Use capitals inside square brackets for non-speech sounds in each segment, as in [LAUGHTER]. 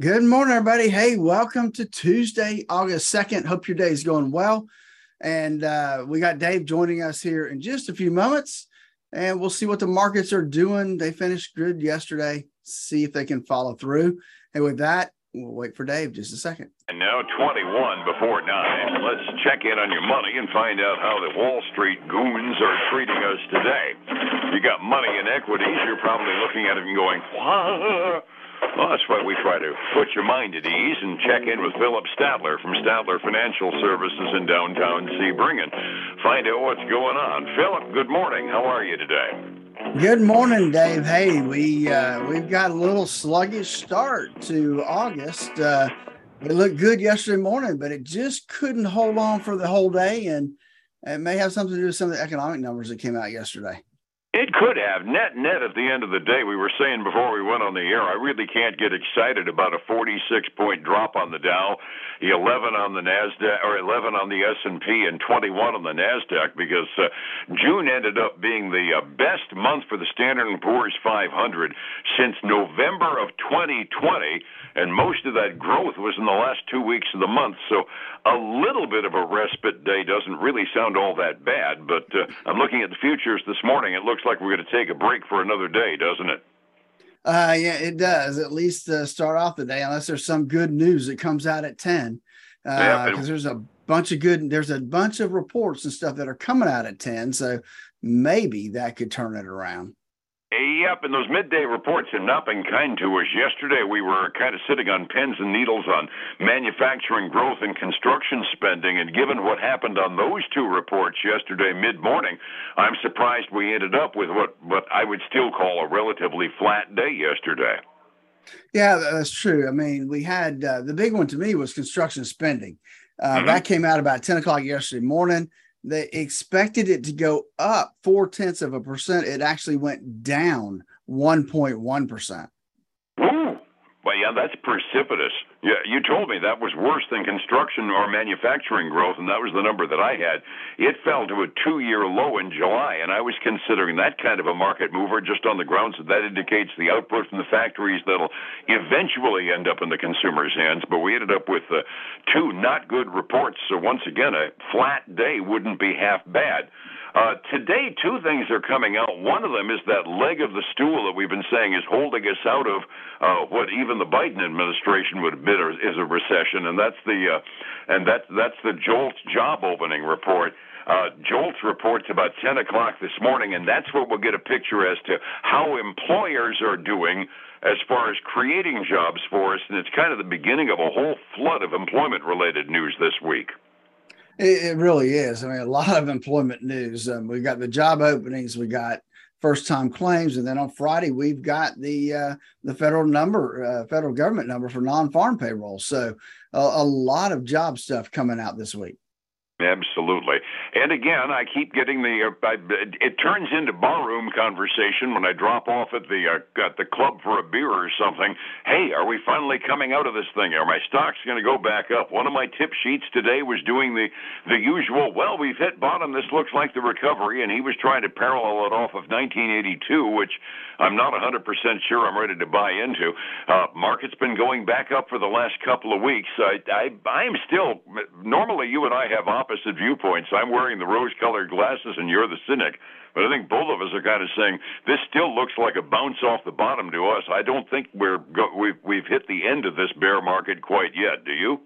Good morning, everybody. Hey, welcome to Tuesday, August 2nd. Hope your day is going well. And uh, we got Dave joining us here in just a few moments, and we'll see what the markets are doing. They finished good yesterday, see if they can follow through. And with that, we'll wait for Dave just a second. And now 21 before 9. Let's check in on your money and find out how the Wall Street goons are treating us today. You got money in equities, you're probably looking at it and going, what? Well, that's why we try to put your mind at ease and check in with Phillip Statler from Statler Financial Services in downtown Sebring. Find out what's going on. Phillip, good morning. How are you today? Good morning, Dave. Hey, we uh, we've got a little sluggish start to August. Uh, it looked good yesterday morning, but it just couldn't hold on for the whole day, and it may have something to do with some of the economic numbers that came out yesterday. It could have. Net net at the end of the day, we were saying before we went on the air, I really can't get excited about a 46 point drop on the Dow, 11 on the Nasdaq or 11 on the S&P and 21 on the Nasdaq because uh, June ended up being the uh, best month for the Standard & Poor's 500 since November of 2020 and most of that growth was in the last 2 weeks of the month. So a little bit of a respite day doesn't really sound all that bad, but uh, I'm looking at the futures this morning. It looks like we're going to take a break for another day, doesn't it? Uh, yeah, it does. At least uh, start off the day, unless there's some good news that comes out at ten. Because uh, yeah, there's a bunch of good, there's a bunch of reports and stuff that are coming out at ten. So maybe that could turn it around. Yep, and those midday reports have not been kind to us. Yesterday, we were kind of sitting on pins and needles on manufacturing growth and construction spending, and given what happened on those two reports yesterday mid morning, I'm surprised we ended up with what, what I would still call a relatively flat day yesterday. Yeah, that's true. I mean, we had uh, the big one to me was construction spending. Uh, mm-hmm. That came out about 10 o'clock yesterday morning they expected it to go up four tenths of a percent. It actually went down 1.1%. Well, yeah, that's precipitous. Yeah, you told me that was worse than construction or manufacturing growth, and that was the number that I had. It fell to a two-year low in July, and I was considering that kind of a market mover just on the grounds that that indicates the output from the factories that'll eventually end up in the consumer's hands. But we ended up with uh, two not good reports, so once again, a flat day wouldn't be half bad. Uh, today, two things are coming out. One of them is that leg of the stool that we've been saying is holding us out of uh, what even the Biden administration would admit is a recession, and that's the uh, and that's that's the JOLTS job opening report. Uh, JOLTS reports about 10 o'clock this morning, and that's where we'll get a picture as to how employers are doing as far as creating jobs for us. And it's kind of the beginning of a whole flood of employment related news this week. It, it, really is. I mean, a lot of employment news. Um, we got the job openings, we got first time claims, and then on Friday we've got the uh, the federal number, uh, federal government number for non farm payroll. So a, a lot of job stuff coming out this week. Absolutely. And again, I keep getting the. Uh, I, it turns into barroom conversation when I drop off at the uh, at the club for a beer or something. Hey, are we finally coming out of this thing? Are my stocks going to go back up? One of my tip sheets today was doing the the usual. Well, we've hit bottom. This looks like the recovery, and he was trying to parallel it off of 1982, which I'm not 100% sure I'm ready to buy into. Uh, market's been going back up for the last couple of weeks. I I I am still. Normally, you and I have opposite viewpoints. I'm wearing the rose colored glasses and you're the cynic. But I think both of us are kind of saying this still looks like a bounce off the bottom to us. I don't think we're go- we've we've hit the end of this bear market quite yet. Do you?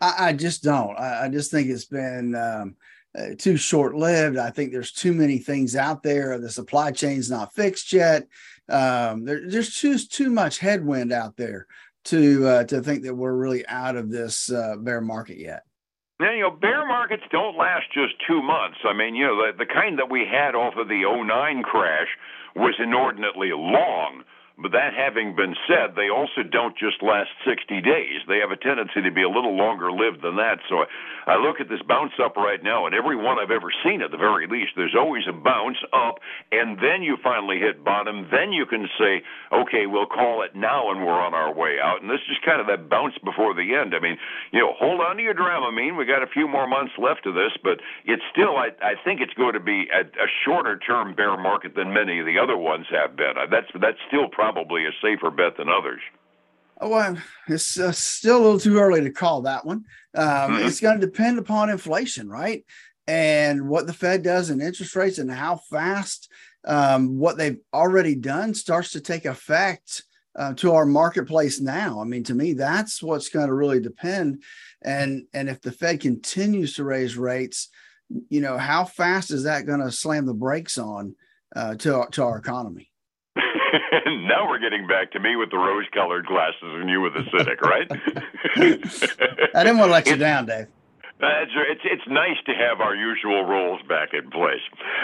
I, I just don't. I, I, just think it's been um, uh, too short lived. I think there's too many things out there. The supply chain's not fixed yet. Um, there, there's just too much headwind out there to uh, to think that we're really out of this uh, bear market yet. Now, you know, bear markets don't last just two months. I mean, you know, the, the kind that we had off of the 09 crash was inordinately long. But that having been said, they also don't just last 60 days. They have a tendency to be a little longer lived than that. So I, I look at this bounce up right now, and every one I've ever seen, at the very least, there's always a bounce up, and then you finally hit bottom. Then you can say, okay, we'll call it now, and we're on our way out. And this is kind of that bounce before the end. I mean, you know, hold on to your Dramamine. We got a few more months left of this, but it's still, I, I think it's going to be a, a shorter term bear market than many of the other ones have been. That's that's still probably a safer bet than others. Oh, well, it's uh, still a little too early to call that one. Um, mm-hmm. It's going to depend upon inflation, right? And what the Fed does in interest rates and how fast um, what they've already done starts to take effect uh, to our marketplace now. I mean, to me, that's what's going to really depend. And and if the Fed continues to raise rates, you know, how fast is that going to slam the brakes on uh, to to our economy? [LAUGHS] now we're getting back to me with the rose-colored glasses and you with the cynic, right? [LAUGHS] I didn't want to let you down, Dave. It's, it's it's nice to have our usual roles back in place.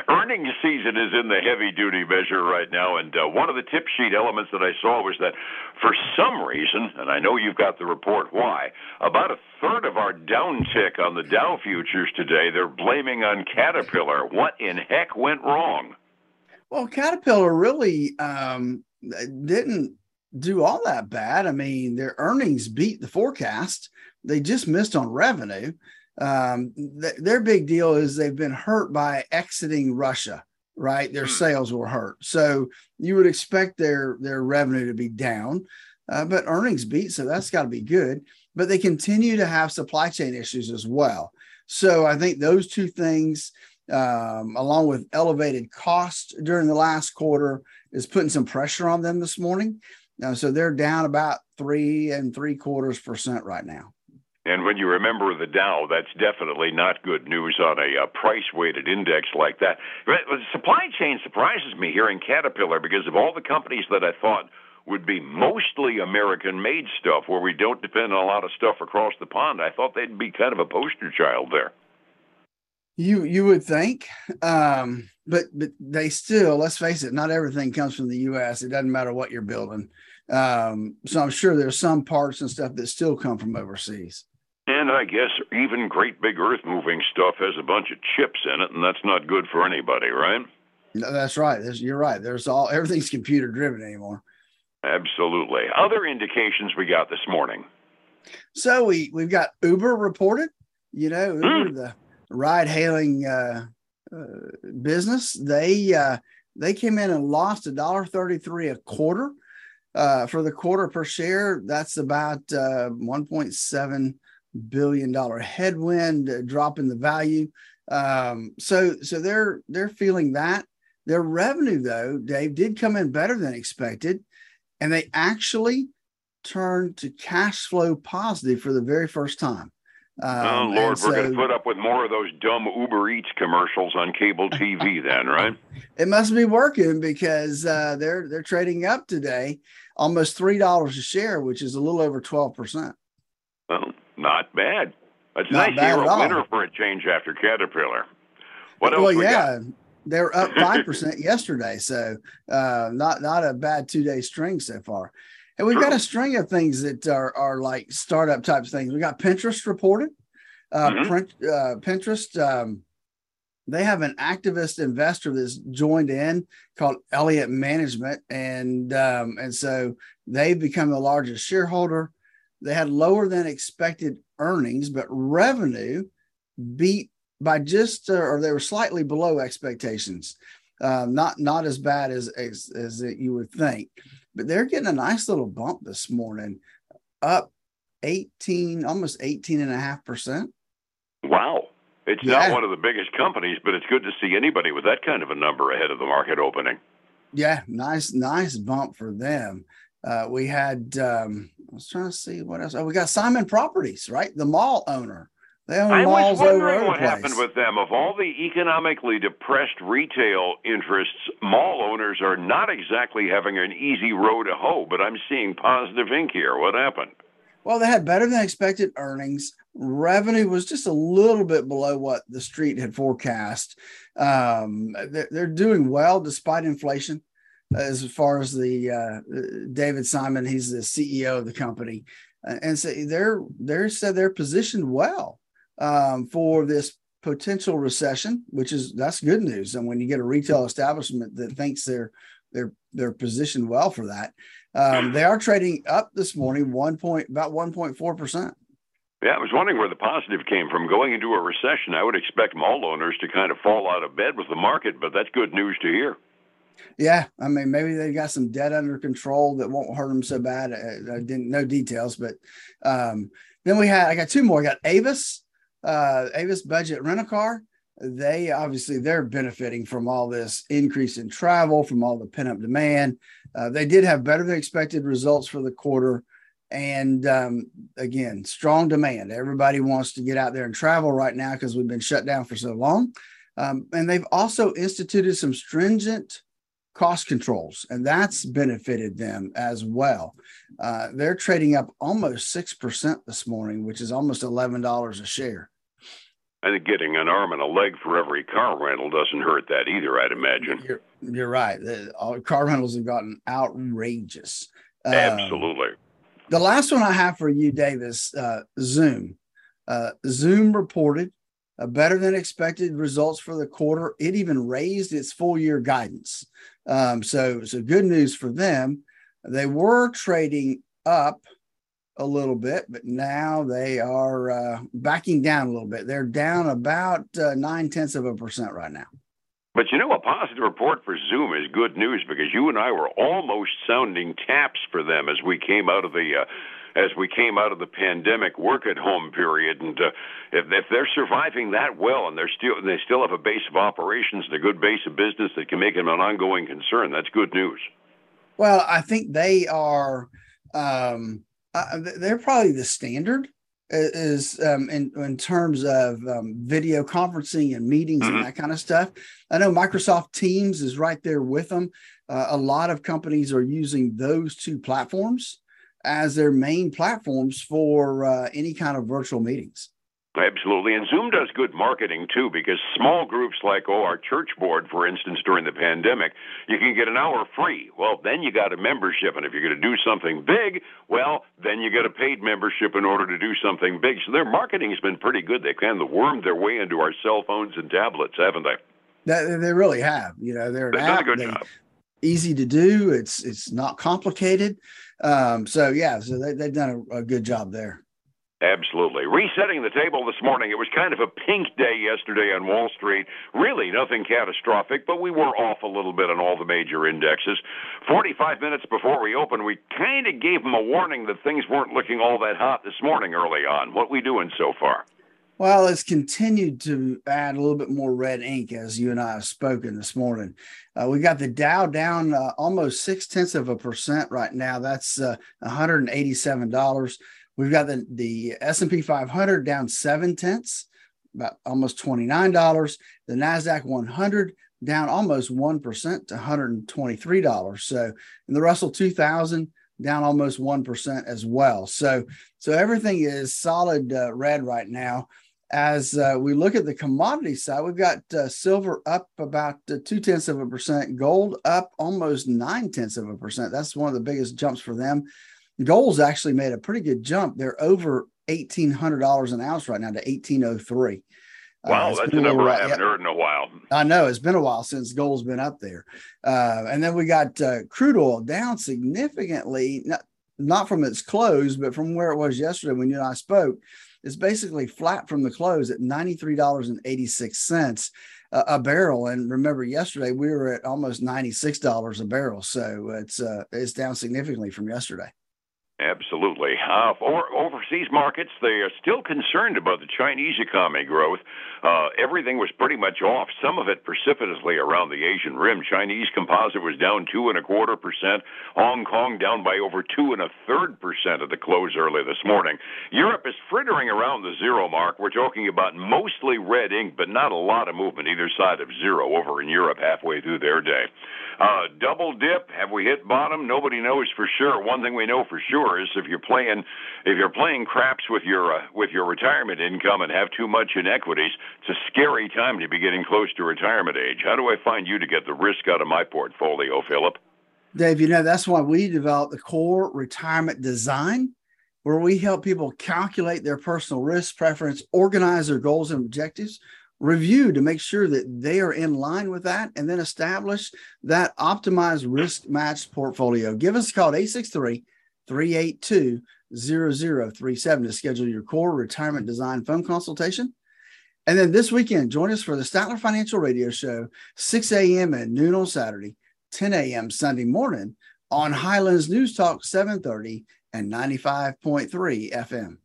Earnings season is in the heavy duty measure right now, and uh, one of the tip sheet elements that I saw was that for some reason, and I know you've got the report why, about a third of our downtick on the Dow futures today they're blaming on Caterpillar. What in heck went wrong? Well, Caterpillar really um, didn't do all that bad. I mean, their earnings beat the forecast. They just missed on revenue um, th- their big deal is they've been hurt by exiting Russia, right? Their hmm. sales were hurt, so you would expect their their revenue to be down, uh, but earnings beat, so that's got to be good. But they continue to have supply chain issues as well. So I think those two things, um, along with elevated costs during the last quarter, is putting some pressure on them this morning. Uh, so they're down about three and three quarters percent right now. And when you remember the Dow, that's definitely not good news on a uh, price weighted index like that. The supply chain surprises me here in Caterpillar because of all the companies that I thought would be mostly American made stuff where we don't depend on a lot of stuff across the pond. I thought they'd be kind of a poster child there. You you would think, um, but but they still let's face it, not everything comes from the U.S. It doesn't matter what you're building. Um, so I'm sure there's some parts and stuff that still come from overseas. And I guess even great big earth moving stuff has a bunch of chips in it, and that's not good for anybody, right? No, that's right. There's, you're right. There's all everything's computer driven anymore. Absolutely. Other indications we got this morning. So we we've got Uber reported. You know, Uber, mm. the ride hailing uh, uh, business. They uh, they came in and lost a dollar thirty three a quarter uh, for the quarter per share. That's about uh, one point seven billion dollar headwind, uh, drop in the value. Um, so so they're they're feeling that. Their revenue though, Dave, did come in better than expected, and they actually turned to cash flow positive for the very first time. Um, oh Lord, we're going to put up with more of those dumb Uber Eats commercials on cable TV, then, right? [LAUGHS] It must be working because uh, they're they're trading up today, almost three dollars a share, which is a little over twelve percent. Well, not bad. It's Not nice a winner for a change after Caterpillar. What else? Well, we yeah, got? they're up [LAUGHS] five percent yesterday, so uh, not not a bad two day string so far. And we've got a string of things that are are like startup types things. We got Pinterest reported. Uh, mm-hmm. print, uh, Pinterest. Um, they have an activist investor that's joined in called Elliott Management, and um, and so they've become the largest shareholder. They had lower than expected earnings, but revenue beat by just, uh, or they were slightly below expectations. Uh, not not as bad as, as as you would think, but they're getting a nice little bump this morning, up 18, almost 18 and a half percent. Wow. It's yeah. not one of the biggest companies, but it's good to see anybody with that kind of a number ahead of the market opening. Yeah, nice, nice bump for them. Uh, we had um, I was trying to see what else. Oh, we got Simon Properties, right? The mall owner. They own I malls was wondering what place. happened with them. Of all the economically depressed retail interests, mall owners are not exactly having an easy road to hoe. But I'm seeing positive ink here. What happened? Well, they had better than expected earnings. Revenue was just a little bit below what the street had forecast. Um, they're, they're doing well despite inflation as far as the uh, David Simon, he's the CEO of the company, and so they're they're said they're positioned well um, for this potential recession, which is that's good news. And when you get a retail establishment that thinks they're they're they're positioned well for that, um, they are trading up this morning one point about one point four percent. Yeah, I was wondering where the positive came from. Going into a recession, I would expect mall owners to kind of fall out of bed with the market, but that's good news to hear. Yeah, I mean, maybe they got some debt under control that won't hurt them so bad. I, I didn't know details, but um, then we had I got two more. I got Avis, uh, Avis Budget Rent a Car. They obviously they're benefiting from all this increase in travel, from all the pent up demand. Uh, they did have better than expected results for the quarter, and um, again, strong demand. Everybody wants to get out there and travel right now because we've been shut down for so long. Um, and they've also instituted some stringent cost controls, and that's benefited them as well. Uh, they're trading up almost 6% this morning, which is almost $11 a share. I think getting an arm and a leg for every car rental doesn't hurt that either, I'd imagine. You're, you're right. The, car rentals have gotten outrageous. Um, Absolutely. The last one I have for you, Davis, uh, Zoom. Uh, Zoom reported better than expected results for the quarter. It even raised its full year guidance. Um, so, so good news for them. They were trading up a little bit, but now they are uh, backing down a little bit. They're down about uh, nine tenths of a percent right now. But you know, a positive report for Zoom is good news because you and I were almost sounding taps for them as we came out of the uh, as we came out of the pandemic work at home period. And uh, if, if they're surviving that well and they're still they still have a base of operations and a good base of business that can make them an ongoing concern, that's good news. Well, I think they are. Um, uh, they're probably the standard is um, in in terms of um, video conferencing and meetings mm-hmm. and that kind of stuff. I know Microsoft Teams is right there with them. Uh, a lot of companies are using those two platforms as their main platforms for uh, any kind of virtual meetings. Absolutely. And Zoom does good marketing too, because small groups like, oh, our church board, for instance, during the pandemic, you can get an hour free. Well, then you got a membership. And if you're going to do something big, well, then you get a paid membership in order to do something big. So their marketing has been pretty good. They've kind of wormed their way into our cell phones and tablets, haven't they? That, they really have. You know, they're an app. They, easy to do. It's it's not complicated. Um, so yeah, so they, they've done a, a good job there. Absolutely. Resetting the table this morning. It was kind of a pink day yesterday on Wall Street. Really nothing catastrophic, but we were off a little bit on all the major indexes. 45 minutes before we opened, we kind of gave them a warning that things weren't looking all that hot this morning early on. What we doing so far? Well, it's continued to add a little bit more red ink as you and I have spoken this morning. Uh, we got the Dow down uh, almost six tenths of a percent right now. That's uh, $187. We've got the, the S&P 500 down seven tenths, about almost $29. The NASDAQ 100 down almost 1% to $123. So, the Russell 2000 down almost 1% as well. So, so everything is solid uh, red right now as uh, we look at the commodity side, we've got uh, silver up about uh, two tenths of a percent, gold up almost nine tenths of a percent. That's one of the biggest jumps for them. Gold's actually made a pretty good jump. They're over eighteen hundred dollars an ounce right now to eighteen oh three. Uh, wow, that's a number I haven't heard in a while. I know it's been a while since gold's been up there. Uh, and then we got uh, crude oil down significantly, not, not from its close, but from where it was yesterday when you and I spoke is basically flat from the close at $93.86 a, a barrel. And remember, yesterday we were at almost $96 a barrel. So it's, uh, it's down significantly from yesterday. Absolutely. Uh, for overseas markets, they are still concerned about the Chinese economy growth. Uh, everything was pretty much off, some of it precipitously around the Asian rim. Chinese composite was down two and a quarter percent. Hong Kong down by over two and a third percent at the close early this morning. Europe is frittering around the zero mark. We're talking about mostly red ink, but not a lot of movement either side of zero over in Europe halfway through their day. Uh, double dip. Have we hit bottom? Nobody knows for sure. One thing we know for sure is if you're playing if you're playing craps with your uh, with your retirement income and have too much in equities, it's a scary time to be getting close to retirement age. How do I find you to get the risk out of my portfolio, Phillip? Dave, you know that's why we developed the core retirement design where we help people calculate their personal risk preference, organize their goals and objectives review to make sure that they are in line with that and then establish that optimized risk matched portfolio. Give us a call at 863 382 0037 to schedule your core retirement design phone consultation. And then this weekend, join us for the Statler Financial Radio Show, 6 a.m. and noon on Saturday. 10 a.m. Sunday morning on Highlands News Talk 730 and 95.3 FM.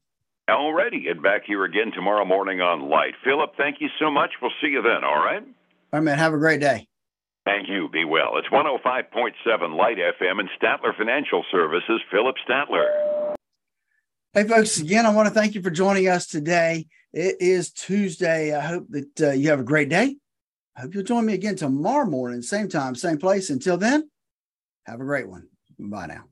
Alrighty, and back here again tomorrow morning on Light. Phillip, thank you so much. We'll see you then, all right? All right, man. Have a great day. Thank you. Be well. It's 105.7 Light FM and Statler Financial Services, Phillip Statler. Hey, folks, again, I want to thank you for joining us today. It is Tuesday. I hope that uh, you have a great day. I hope you'll join me again tomorrow morning, same time, same place. Until then, have a great one. Bye now.